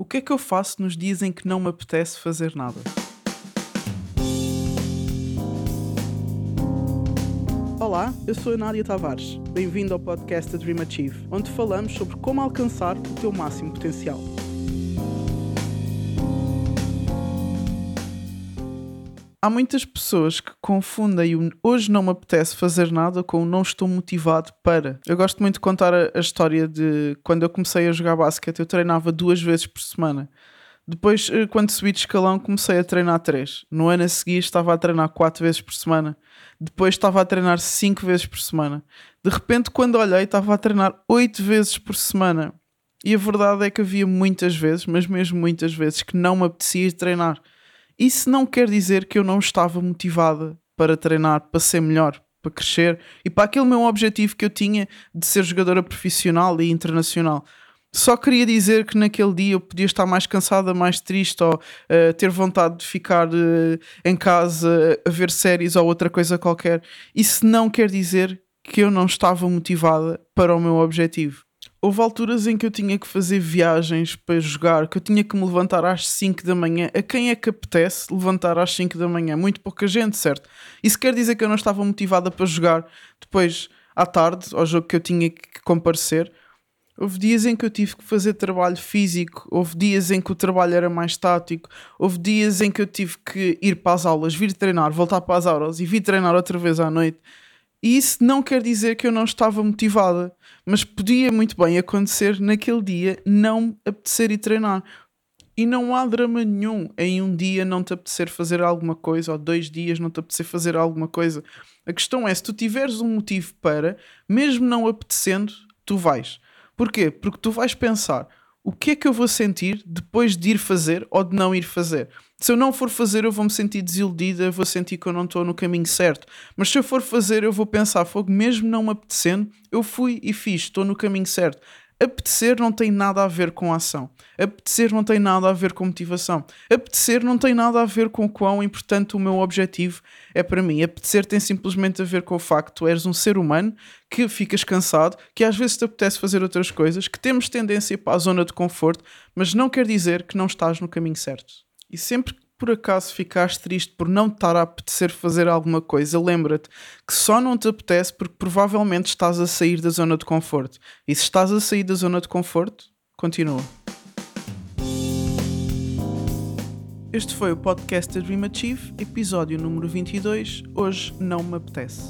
O que é que eu faço nos dias em que não me apetece fazer nada? Olá, eu sou a Nádia Tavares. Bem-vindo ao podcast Dream Achieve, onde falamos sobre como alcançar o teu máximo potencial. Há muitas pessoas que confundem o hoje não me apetece fazer nada com o não estou motivado para. Eu gosto muito de contar a, a história de quando eu comecei a jogar basquete, eu treinava duas vezes por semana. Depois, eh, quando subi de escalão, comecei a treinar três. No ano a seguir, estava a treinar quatro vezes por semana. Depois, estava a treinar cinco vezes por semana. De repente, quando olhei, estava a treinar oito vezes por semana. E a verdade é que havia muitas vezes, mas mesmo muitas vezes, que não me apetecia treinar. Isso não quer dizer que eu não estava motivada para treinar, para ser melhor, para crescer e para aquele meu objetivo que eu tinha de ser jogadora profissional e internacional. Só queria dizer que naquele dia eu podia estar mais cansada, mais triste ou uh, ter vontade de ficar uh, em casa a ver séries ou outra coisa qualquer. Isso não quer dizer que eu não estava motivada para o meu objetivo houve alturas em que eu tinha que fazer viagens para jogar, que eu tinha que me levantar às 5 da manhã. A quem é que apetece levantar às 5 da manhã? Muito pouca gente, certo? Isso quer dizer que eu não estava motivada para jogar depois à tarde, ao jogo que eu tinha que comparecer. Houve dias em que eu tive que fazer trabalho físico, houve dias em que o trabalho era mais tático, houve dias em que eu tive que ir para as aulas, vir treinar, voltar para as aulas e vir treinar outra vez à noite. E isso não quer dizer que eu não estava motivada, mas podia muito bem acontecer naquele dia não apetecer ir treinar. E não há drama nenhum em um dia não te apetecer fazer alguma coisa, ou dois dias não te apetecer fazer alguma coisa. A questão é: se tu tiveres um motivo para, mesmo não apetecendo, tu vais. Porquê? Porque tu vais pensar: o que é que eu vou sentir depois de ir fazer ou de não ir fazer? Se eu não for fazer, eu vou me sentir desiludida, vou sentir que eu não estou no caminho certo. Mas se eu for fazer, eu vou pensar, fogo, mesmo não me apetecendo, eu fui e fiz, estou no caminho certo. Apetecer não tem nada a ver com ação. Apetecer não tem nada a ver com motivação. Apetecer não tem nada a ver com o quão importante o meu objetivo é para mim. Apetecer tem simplesmente a ver com o facto que tu eres um ser humano que ficas cansado, que às vezes te apetece fazer outras coisas, que temos tendência para a zona de conforto, mas não quer dizer que não estás no caminho certo. E sempre que por acaso ficaste triste por não estar a apetecer fazer alguma coisa, lembra-te que só não te apetece porque provavelmente estás a sair da zona de conforto. E se estás a sair da zona de conforto, continua. Este foi o podcast da Dream Achieve, episódio número 22. Hoje não me apetece.